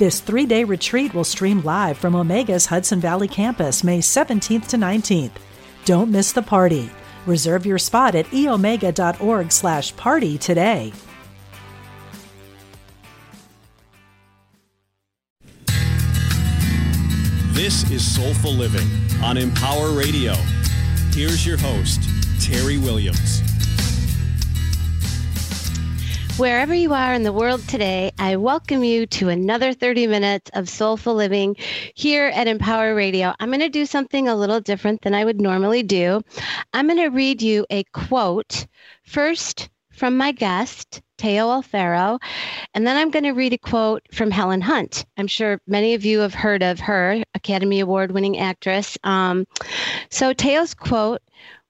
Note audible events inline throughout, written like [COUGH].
This three day retreat will stream live from Omega's Hudson Valley campus May 17th to 19th. Don't miss the party. Reserve your spot at eomega.org slash party today. This is Soulful Living on Empower Radio. Here's your host, Terry Williams. Wherever you are in the world today, I welcome you to another 30 minutes of soulful living here at Empower Radio. I'm going to do something a little different than I would normally do. I'm going to read you a quote first from my guest, Teo Alfaro, and then I'm going to read a quote from Helen Hunt. I'm sure many of you have heard of her, Academy Award winning actress. Um, so, Teo's quote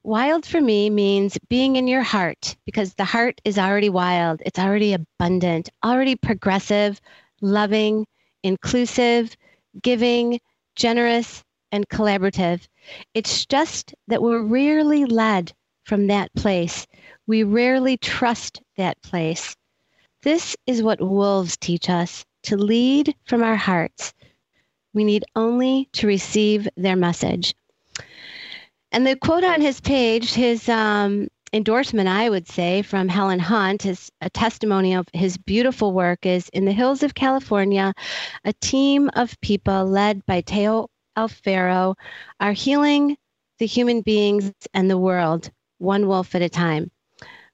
Wild for me means being in your heart because the heart is already wild. It's already abundant, already progressive, loving, inclusive, giving, generous, and collaborative. It's just that we're rarely led from that place. We rarely trust that place. This is what wolves teach us to lead from our hearts. We need only to receive their message. And the quote on his page, his um, endorsement, I would say, from Helen Hunt, is a testimony of his beautiful work is in the hills of California, a team of people led by Teo Alfaro are healing the human beings and the world, one wolf at a time.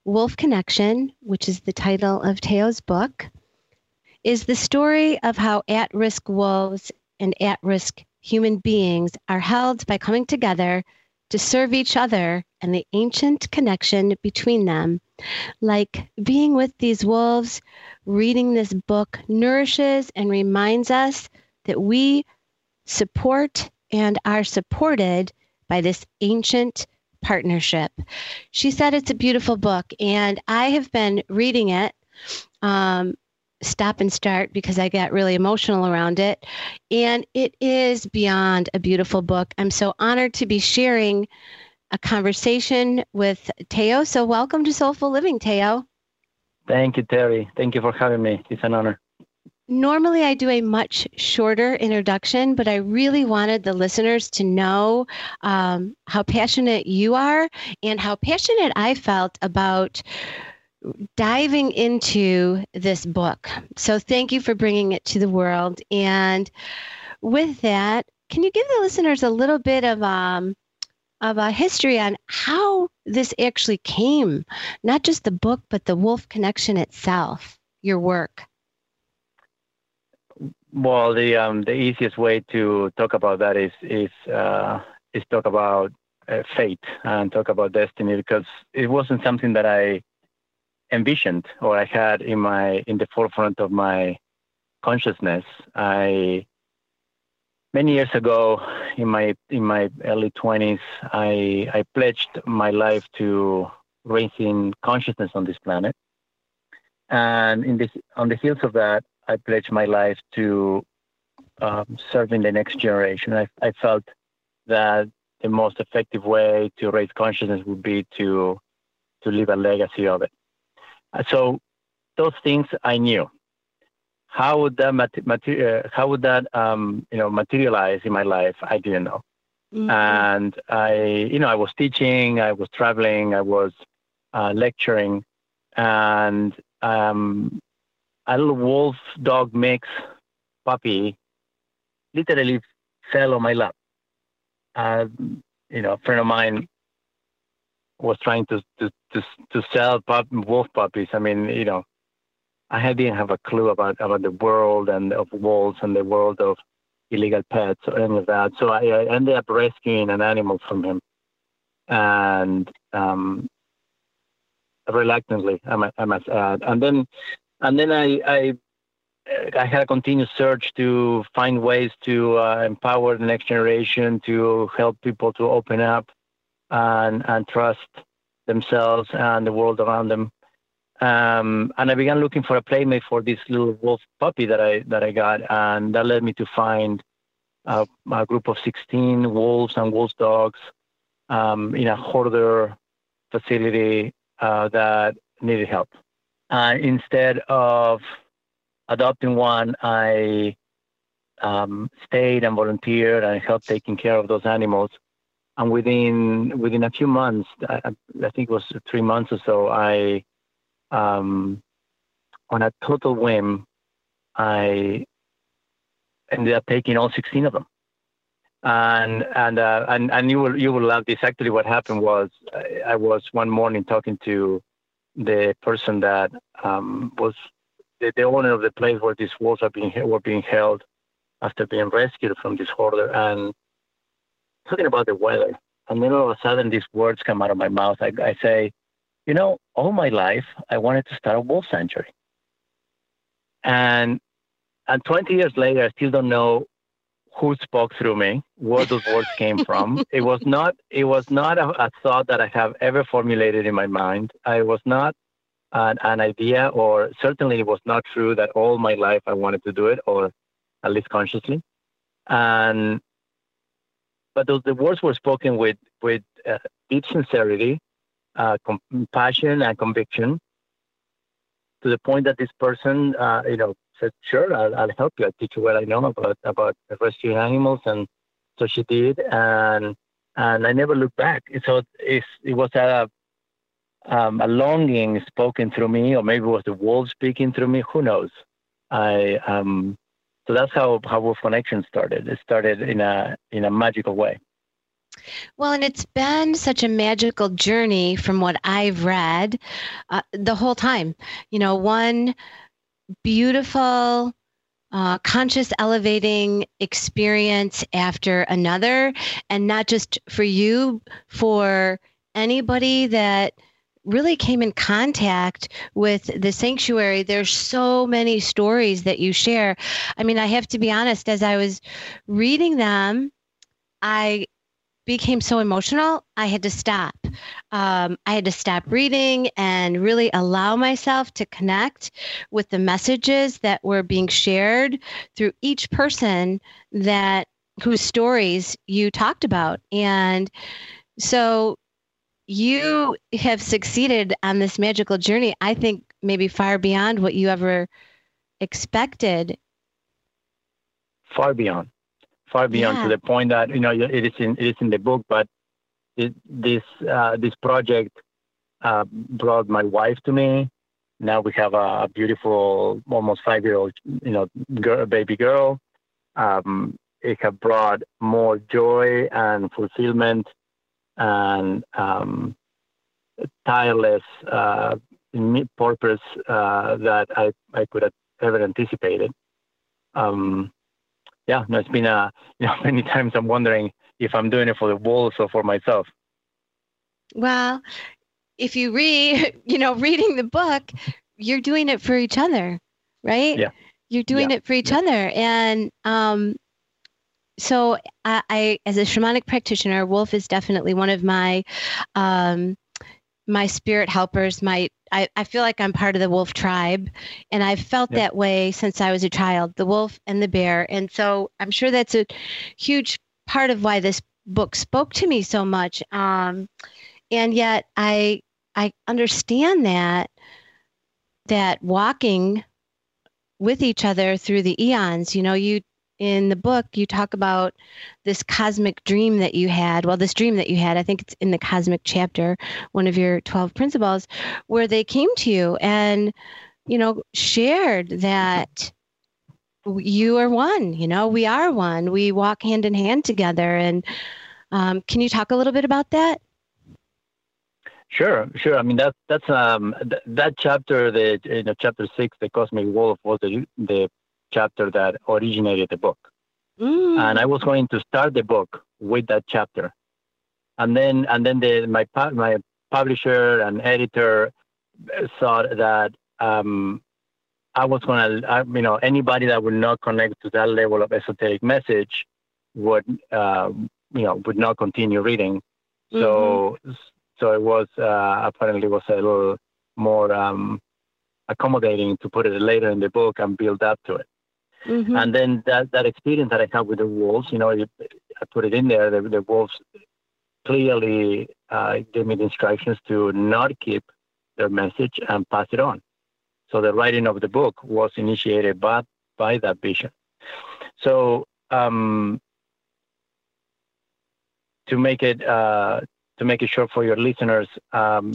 Wolf Connection, which is the title of Teo's book, is the story of how at risk wolves and at risk human beings are held by coming together to serve each other and the ancient connection between them. Like being with these wolves, reading this book nourishes and reminds us that we support and are supported by this ancient partnership. She said it's a beautiful book, and I have been reading it um, stop and start because I got really emotional around it. And it is beyond a beautiful book. I'm so honored to be sharing a conversation with Teo. So, welcome to Soulful Living, Teo. Thank you, Terry. Thank you for having me. It's an honor. Normally, I do a much shorter introduction, but I really wanted the listeners to know um, how passionate you are and how passionate I felt about diving into this book. So thank you for bringing it to the world. And with that, can you give the listeners a little bit of um, of a history on how this actually came, not just the book, but the Wolf Connection itself, your work? Well, the um, the easiest way to talk about that is is uh, is talk about uh, fate and talk about destiny because it wasn't something that I envisioned or I had in my in the forefront of my consciousness. I many years ago in my in my early 20s I I pledged my life to raising consciousness on this planet. And in this on the heels of that I pledged my life to um, serving the next generation. I, I felt that the most effective way to raise consciousness would be to to leave a legacy of it. So those things I knew. How would that mat- uh, how would that um, you know materialize in my life? I didn't know. Mm-hmm. And I you know I was teaching, I was traveling, I was uh, lecturing, and um, a little wolf dog mix puppy literally fell on my lap. Uh, you know, a friend of mine was trying to to to, to sell pup, wolf puppies. I mean, you know, I didn't have a clue about about the world and of wolves and the world of illegal pets or any of that. So I, I ended up rescuing an animal from him, and um, reluctantly, I must, I must add. And then, and then I, I I had a continuous search to find ways to uh, empower the next generation, to help people to open up and and trust themselves and the world around them. Um, and I began looking for a playmate for this little wolf puppy that I that I got, and that led me to find a, a group of 16 wolves and wolf dogs um, in a hoarder facility uh, that needed help. Uh, instead of adopting one, I um, stayed and volunteered and helped taking care of those animals. And within within a few months, I, I think it was three months or so, I, um, on a total whim, I ended up taking all 16 of them. And and uh, and and you will you will love this. Actually, what happened was I, I was one morning talking to the person that um, was the, the, owner of the place where these wolves are being were being held after being rescued from this hoarder, and talking about the weather. And then all of a sudden, these words come out of my mouth. I, I say, you know, all my life I wanted to start a wolf sanctuary, and and 20 years later, I still don't know who spoke through me, where those words came from. [LAUGHS] it was not it was not a, a, thought that I have ever formulated in my mind. I was not an, an, idea, or certainly it was not true that all my life I wanted to do it, or at least consciously. And but those the words were spoken with with uh, deep sincerity, uh, compassion, and conviction. To the point that this person, uh, you know, said, "Sure, I'll, I'll help you. I'll teach you what I know about about rescuing animals." And so she did, and and I never looked back. So it was a um, a longing spoken through me, or maybe it was the wolf speaking through me. Who knows? I um, so that's how how Wolf Connection started. It started in a in a magical way. Well, and it's been such a magical journey from what I've read uh, the whole time. You know, one beautiful, uh, conscious elevating experience after another, and not just for you, for anybody that really came in contact with the sanctuary there's so many stories that you share i mean i have to be honest as i was reading them i became so emotional, I had to stop. Um, I had to stop reading and really allow myself to connect with the messages that were being shared through each person that whose stories you talked about. And so you have succeeded on this magical journey, I think maybe far beyond what you ever expected. Far beyond far beyond yeah. to the point that you know it is in it is in the book, but it, this uh, this project uh, brought my wife to me. Now we have a beautiful, almost five year old, you know, girl, baby girl. Um, it has brought more joy and fulfillment and um, tireless uh, purpose uh, that I, I could have ever anticipated. Um, yeah, no, it's been a [LAUGHS] you know many times I'm wondering if I'm doing it for the wolves or for myself. Well, if you read, [LAUGHS] you know, reading the book, you're doing it for each other, right? Yeah. You're doing yeah. it for each yeah. other, and um, so I, I, as a shamanic practitioner, wolf is definitely one of my um, my spirit helpers, my I, I feel like I'm part of the wolf tribe, and I've felt yep. that way since I was a child, the wolf and the bear. And so I'm sure that's a huge part of why this book spoke to me so much. Um, and yet I I understand that that walking with each other through the eons, you know, you in the book you talk about this cosmic dream that you had well this dream that you had i think it's in the cosmic chapter one of your 12 principles where they came to you and you know shared that you are one you know we are one. We walk hand in hand together. And um, can you talk a little bit about that? Sure, sure. I mean that that's um th- that chapter, the you know chapter six, the cosmic wolf, was the the chapter that originated the book. Mm. And I was going to start the book with that chapter. And then and then the, my my publisher and editor thought that um, I was gonna, you know, anybody that would not connect to that level of esoteric message would, uh, you know, would not continue reading. So, mm-hmm. so it was uh, apparently was a little more um, accommodating to put it later in the book and build up to it. Mm-hmm. And then that, that experience that I had with the wolves, you know, I put it in there. The, the wolves clearly uh, gave me the instructions to not keep their message and pass it on. So the writing of the book was initiated by, by that vision. So um, to make it uh, to make it short for your listeners, um,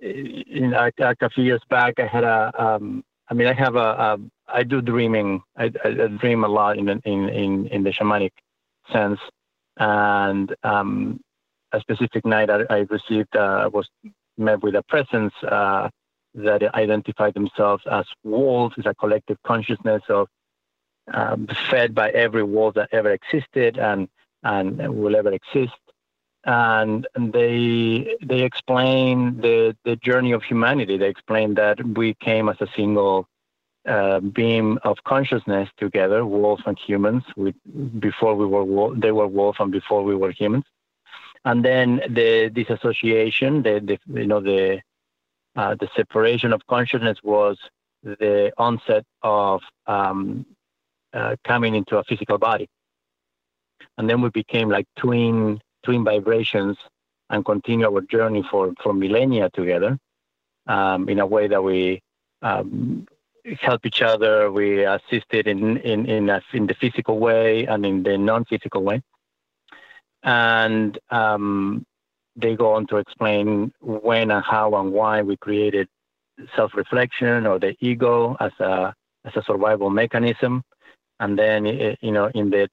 in, a, few years back, I had a um, I mean, I have a, a I do dreaming. I, I, dream a lot in in in, in the shamanic sense, and um, a specific night I, I received uh, was met with a presence uh, that identified themselves as wolves. It's a collective consciousness of um, fed by every wolf that ever existed and and will ever exist. And, and they they explain the the journey of humanity. They explain that we came as a single uh, beam of consciousness together, wolves and humans. We, before we were wolf, they were wolves and before we were humans. And then the disassociation, the, the you know the uh, the separation of consciousness was the onset of um, uh, coming into a physical body, and then we became like twin twin vibrations and continue our journey for for millennia together um, in a way that we um, help each other. We assisted in in in, a, in the physical way and in the non-physical way, and um, they go on to explain when and how and why we created self-reflection or the ego as a as a survival mechanism, and then you know in the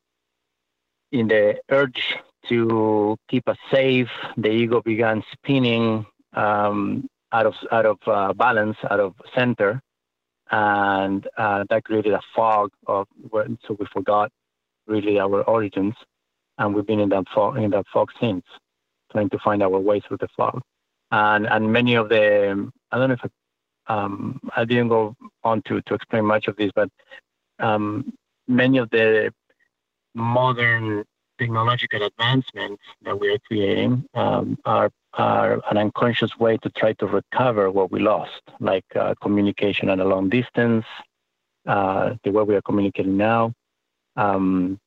in the urge to keep us safe, the ego began spinning um, out of out of uh, balance, out of center, and uh, that created a fog of so we forgot really our origins, and we've been in that fog in that fog since, trying to find our way through the fog, and and many of the I don't know if I, um, I didn't go on to to explain much of this, but um, many of the modern technological advancements that we are creating um, are are an unconscious way to try to recover what we lost, like uh, communication at a long distance, uh, the way we are communicating now, um,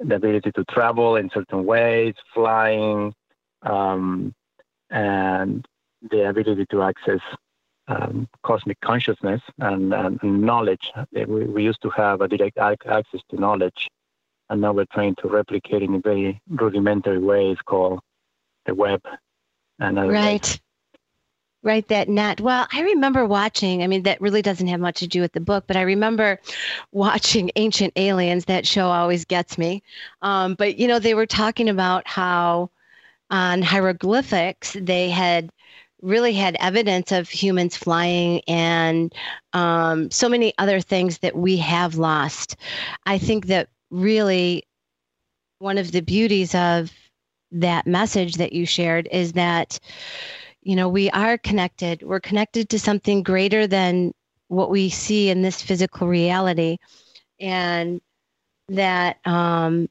the ability to travel in certain ways, flying, um, and the ability to access um, cosmic consciousness and, and, knowledge. We, we, used to have a direct access to knowledge, and now we're trying to replicate in a very rudimentary ways called the web right. Right that net well i remember watching i mean that really doesn't have much to do with the book but i remember watching ancient aliens that show always gets me. Um, but you know they were talking about how on hieroglyphics they had really had evidence of humans flying and um, so many other things that we have lost. I think that really one of the beauties of that message that you shared is that you know we are connected. We're connected to something greater than what we see in this physical reality. And that um,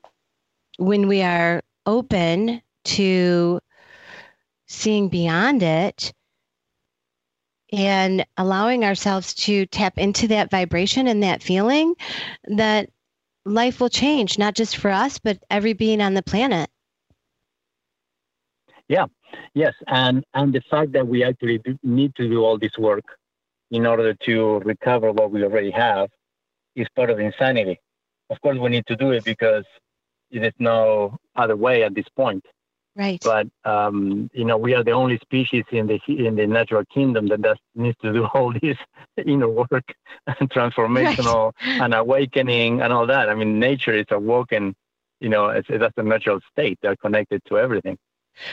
when we are open to seeing beyond it and allowing ourselves to tap into that vibration and that feeling that life will change not just for us but every being on the planet yeah, yes, and and the fact that we actually need to do all this work in order to recover what we already have is part of insanity. Of course, we need to do it because there's no other way at this point. Right. But um, you know, we are the only species in the in the natural kingdom that does, needs to do [LAUGHS] all this inner work and [LAUGHS] transformational right. and awakening and all that. I mean, nature is awoken. You know, it's, that's a natural state. They're connected to everything.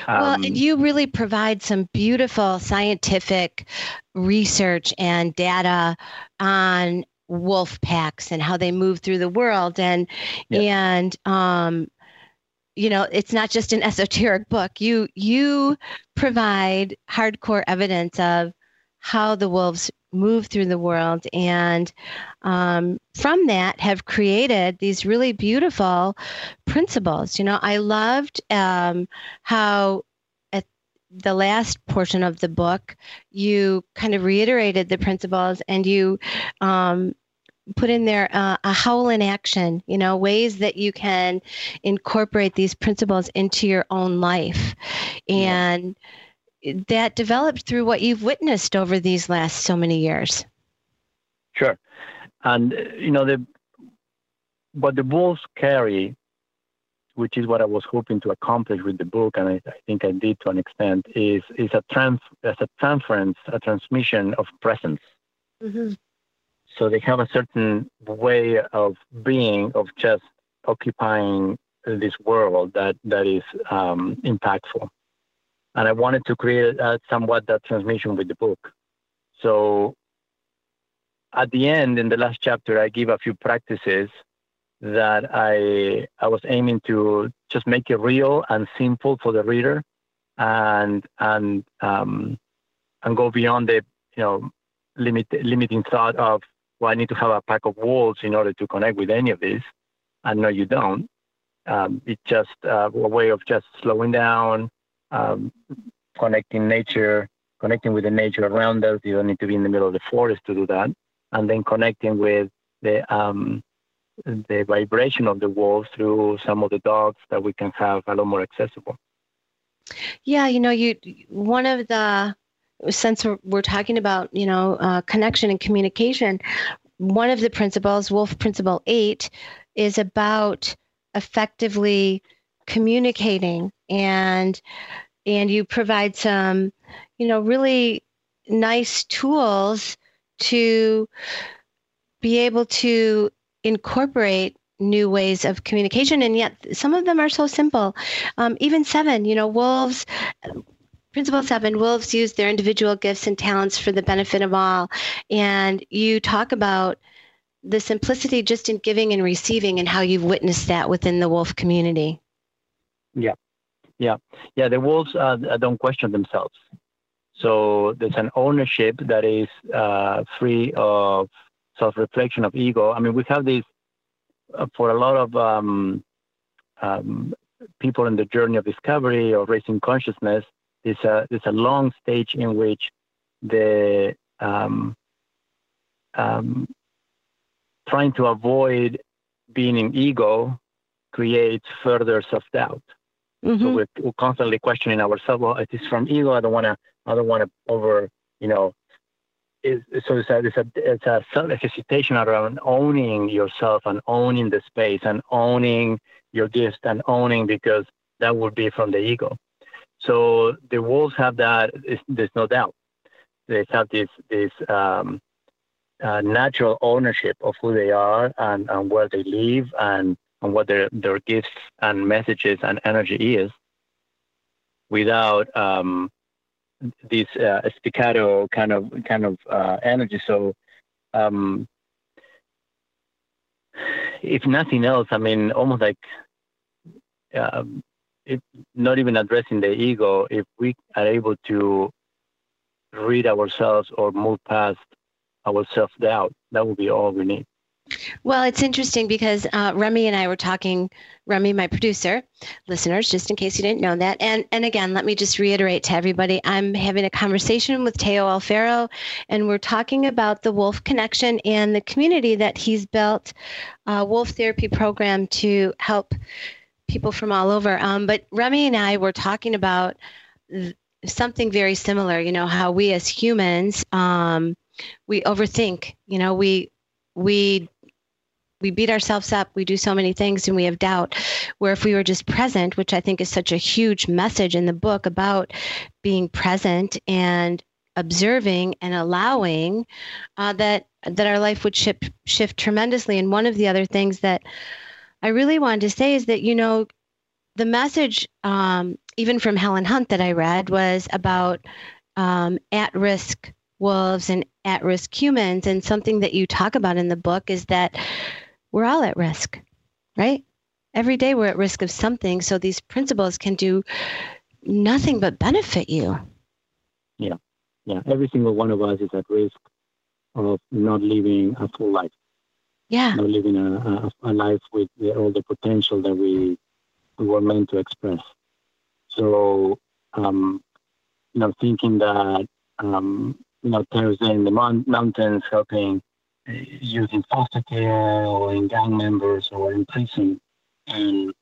Well, um, you really provide some beautiful scientific research and data on wolf packs and how they move through the world and and um you know it's not just an [LAUGHS] esoteric book. You you provide hardcore evidence of how the wolves move through the world. And um, from that have created these really beautiful principles. You know i loved um, how at the last portion of the book you kind of reiterated the principles and you um, put in there uh, a howl in action you know ways that you can incorporate these principles into your own life and that developed through what you've witnessed over these last so many years. Sure, and you know the what the wolves carry, which is what I was hoping to accomplish with the book, and I, I think I did to an extent, is is a trans as a transference, a transmission of presence. Mm-hmm. So they have a certain way of being, of just occupying this world that that is um, impactful and I wanted to create uh, somewhat that transmission with the book. So at the end, in the last chapter, I give a few practices that I I was aiming to just make it real and simple for the reader, and and um, and go beyond the you know limit limiting thought of well I need to have a pack of wolves in order to connect with any of this, and no you don't. Um, it's just uh, a way of just slowing down, um, connecting nature, connecting with the nature around us. You don't need to be in the middle of the forest to do that. And then connecting with the um, the vibration of the wolves through some of the dogs that we can have a lot more accessible. Yeah, you know, you one of the since we're, talking about you know uh, connection and communication, one of the principles, Wolf Principle Eight, is about effectively communicating. And and you provide some you know really nice tools to be able to incorporate new ways of communication. And yet some of them are so simple. Um, even seven you know wolves Principle seven, wolves use their individual gifts and talents for the benefit of all. And you talk about the simplicity just in giving and receiving and how you've witnessed that within the wolf community. Yeah, yeah, yeah. The wolves uh, don't question themselves, so there's an ownership that is uh, free of self-reflection of ego. I mean, we have this uh, for a lot of um, um, people in the journey of discovery or raising consciousness. There's a there's a long stage in which the um, um trying to avoid being in ego creates further self-doubt. Mm-hmm. So we're, we're, constantly questioning ourselves. Well, it is from ego. I don't want to. I don't want to over. You know. Is, so it's a, it's a it's a self hesitation around owning yourself and owning the space and owning your gifts and owning because that would be from the ego. So the wolves have that. There's no doubt. They have this this um, uh, natural ownership of who they are and, and where they live and on what their, their gifts and messages and energy is without um, this uh, kind of kind of uh, energy. So, um, if nothing else, I mean, almost like um, if not even addressing the ego, if we are able to read ourselves or move past our self doubt, that would be all we need. Well, it's interesting because uh, Remy and I were talking. Remy, my producer, listeners, just in case you didn't know that, and and again, let me just reiterate to everybody: I'm having a conversation with Teo Alfaro, and we're talking about the Wolf Connection and the community that he's built, a Wolf Therapy program to help people from all over. Um, but Remy and I were talking about something very similar. You know how we as humans. Um, we overthink you know we we we beat ourselves up we do so many things and we have doubt where if we were just present which i think is such a huge message in the book about being present and observing and allowing uh, that that our life would shift shift tremendously and one of the other things that i really wanted to say is that you know the message um, even from helen hunt that i read was about um, at risk wolves and at risk humans. And something that you talk about in the book is that we're all at risk, right? Every day we're at risk of something. So these principles can do nothing but benefit you. Yeah. yeah, every single one of us is at risk of not living a full life. Yeah. Not living a, a, a life with the, all the potential that we, we were meant to express. So, um, you know, thinking that, um, you know, Thursday in the mountains helping uh, youth in foster care or in gang members or in prison and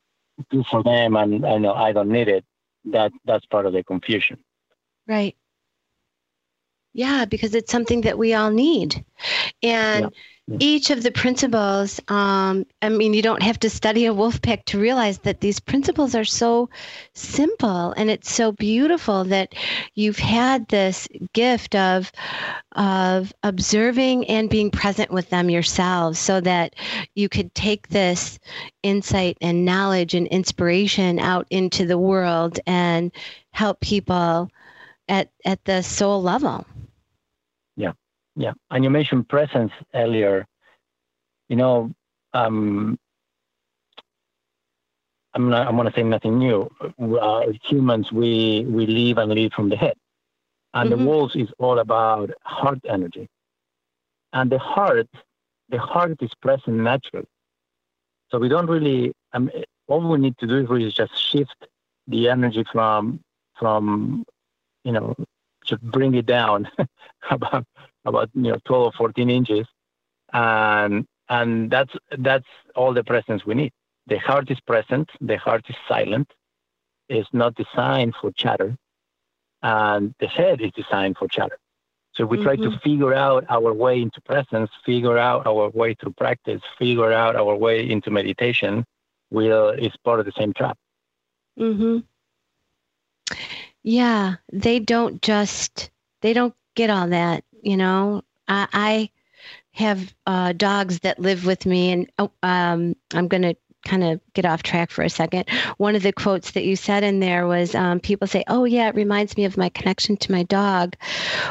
do for them and I know I don't need it. That that's part of the confusion. Right. Yeah, because it's something that we all need. And yeah each of the principles um, i mean you don't have to study a wolf pack to realize that these principles are so simple and it's so beautiful that you've had this gift of of observing and being present with them yourselves so that you could take this insight and knowledge and inspiration out into the world and help people at at the soul level yeah and you mentioned presence earlier. You know, um, I'm not. I'm going to say nothing new. Uh, humans, we we live and live from the head, and mm-hmm. the walls is all about heart energy, and the heart, the heart is present naturally. So we don't really. Um, all we need to do is really just shift the energy from from, you know, just bring it down [LAUGHS] about about you know 12 or 14 inches, and and that's that's all the presence we need. The heart is present. The heart is silent. It's not designed for chatter, and the head is designed for chatter. So if we mm-hmm. try to mm-hmm. figure out our way into presence, figure out our way through practice, figure out our way into meditation. Will is part of the same trap. Hmm. Yeah, they don't just they don't get all that you know, I, I have uh, dogs that live with me, and oh, um, I'm going to kind of get off track for a second. One of the quotes that you said in there was um, people say, Oh, yeah, it reminds me of my connection to my dog,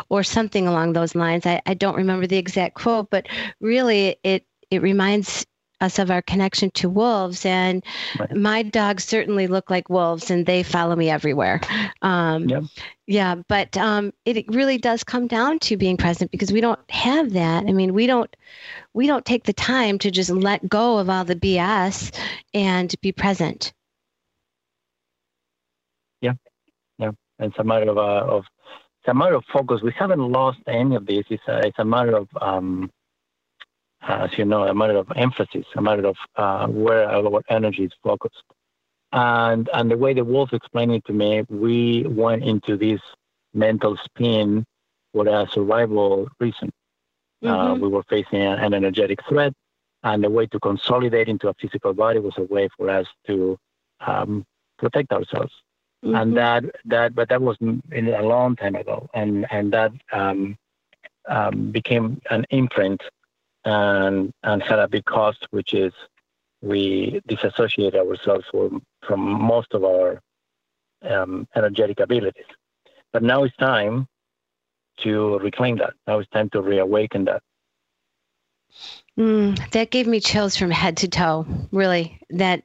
or something along those lines. I, I don't remember the exact quote, but really it, it reminds us of our connection to wolves. And right. my dogs certainly look like wolves and they follow me everywhere. Um, yep. Yeah, but um, it really does come down to being present because we don't have that. I mean, we don't we don't take the time to just let go of all the BS and be present. Yeah, yeah, it's a matter of uh, of it's a matter of focus. We haven't lost any of this. It's a, it's a matter of um, as you know, a matter of emphasis, a matter of uh, where our energy is focused. And and the way the wolf explained it to me, we went into this mental spin for a survival reason. Uh, mm-hmm. Uh, we were facing an energetic threat, and the way to consolidate into a physical body was a way for us to um, protect ourselves. Mm-hmm. And that that but that was in a long time ago, and and that um, um, became an imprint and and had a big cost, which is we disassociate ourselves from, from most of our um, energetic abilities. But now it's time to reclaim that. Now it's time to reawaken that. Mm, that gave me chills from head to toe. Really, that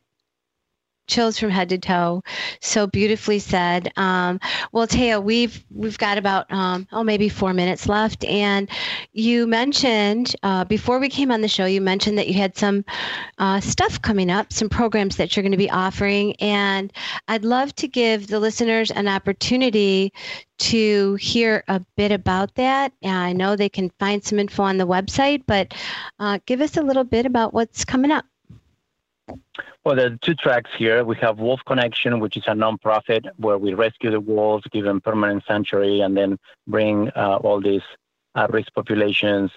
chills from head to toe. So beautifully said. Um, well, Teo, we've we've got about um, oh maybe four minutes left, and you mentioned uh, before we came on the show, you mentioned that you had some uh, stuff coming up, some programs that you're going to be offering, and I'd love to give the listeners an opportunity to hear a bit about that. I know they can find some info on the website, but uh, give us a little bit about what's coming up. Well, there are two tracks here. We have Wolf Connection, which is a nonprofit where we rescue the wolves, give them permanent sanctuary, and then bring uh, all these at-risk populations,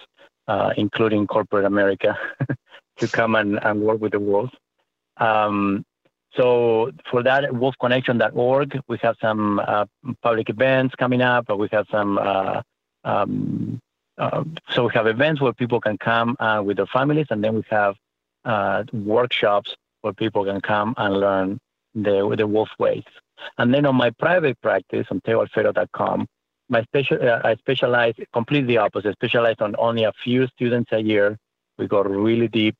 uh, including corporate America, [LAUGHS] to come and, and work with the wolves. Um, so for that, wolfconnection.org, we have some uh, public events coming up. We have some, uh, um, uh, so we have events where people can come uh, with their families, and then we have uh, workshops where people can come and learn the, the wolf ways. And then on my private practice on teoalfaro.com, my special, uh, I specialize completely opposite, specialize on only a few students a year. We go really deep,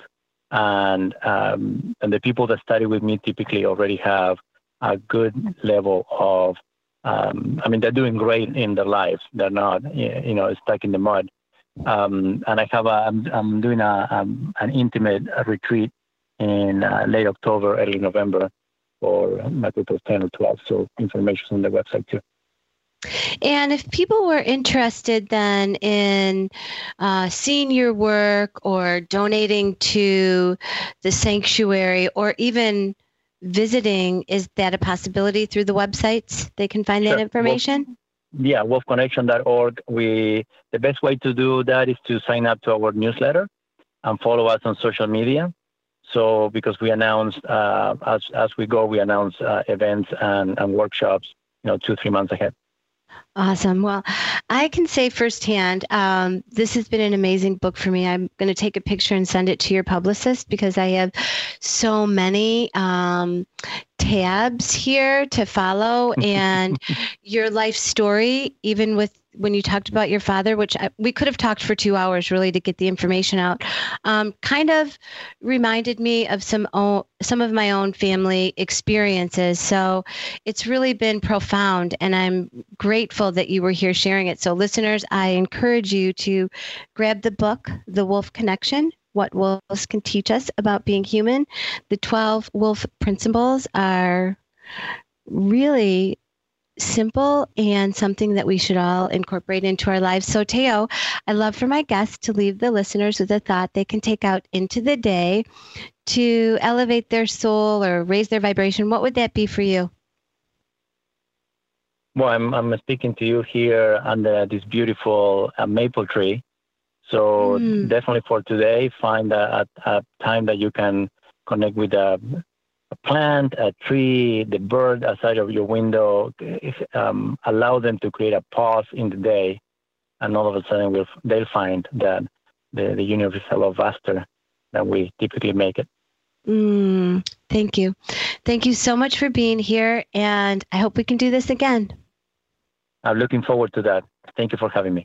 and um, and the people that study with me typically already have a good level of um, I mean, they're doing great in their lives. They're not, you know, stuck in the mud. Um, and I have a, I'm, I'm doing a, um, an intimate retreat in uh, late October, early November for my group of 10 or 12. So information on the website too. And if people were interested then in uh, seeing your work or donating to the sanctuary or even visiting, is that a possibility through the websites? They can find sure. that information? Yeah, wolfconnection.org. We the best way to do that is to sign up to our newsletter and follow us on social media. So because we announce uh, as as we go, we announce uh, events and, and workshops, you know, two three months ahead. Awesome. Well, I can say firsthand, um, this has been an amazing book for me. I'm going to take a picture and send it to your publicist because I have so many um, tabs here to follow, [LAUGHS] and your life story, even with when you talked about your father, which I, we could have talked for two hours really to get the information out, um, kind of reminded me of some some of my own family experiences. So it's really been profound, and I'm grateful that you were here sharing it. So listeners, I encourage you to grab the book, The Wolf Connection. What wolves can teach us about being human. The 12 wolf principles are really simple and something that we should all incorporate into our lives. So, Teo, I love for my guests to leave the listeners with a thought they can take out into the day to elevate their soul or raise their vibration. What would that be for you? Well, I'm, I'm speaking to you here under this beautiful uh, maple tree. So, mm. definitely for today, find a, a, a time that you can connect with a a plant, a tree, the bird outside of your window, um, allow them to create a pause in the day, and all of a sudden we'll, they'll find that the, the universe is a lot vaster than we typically make it. Mm, thank you. Thank you so much for being here, and I hope we can do this again. I'm looking forward to that. Thank you for having me.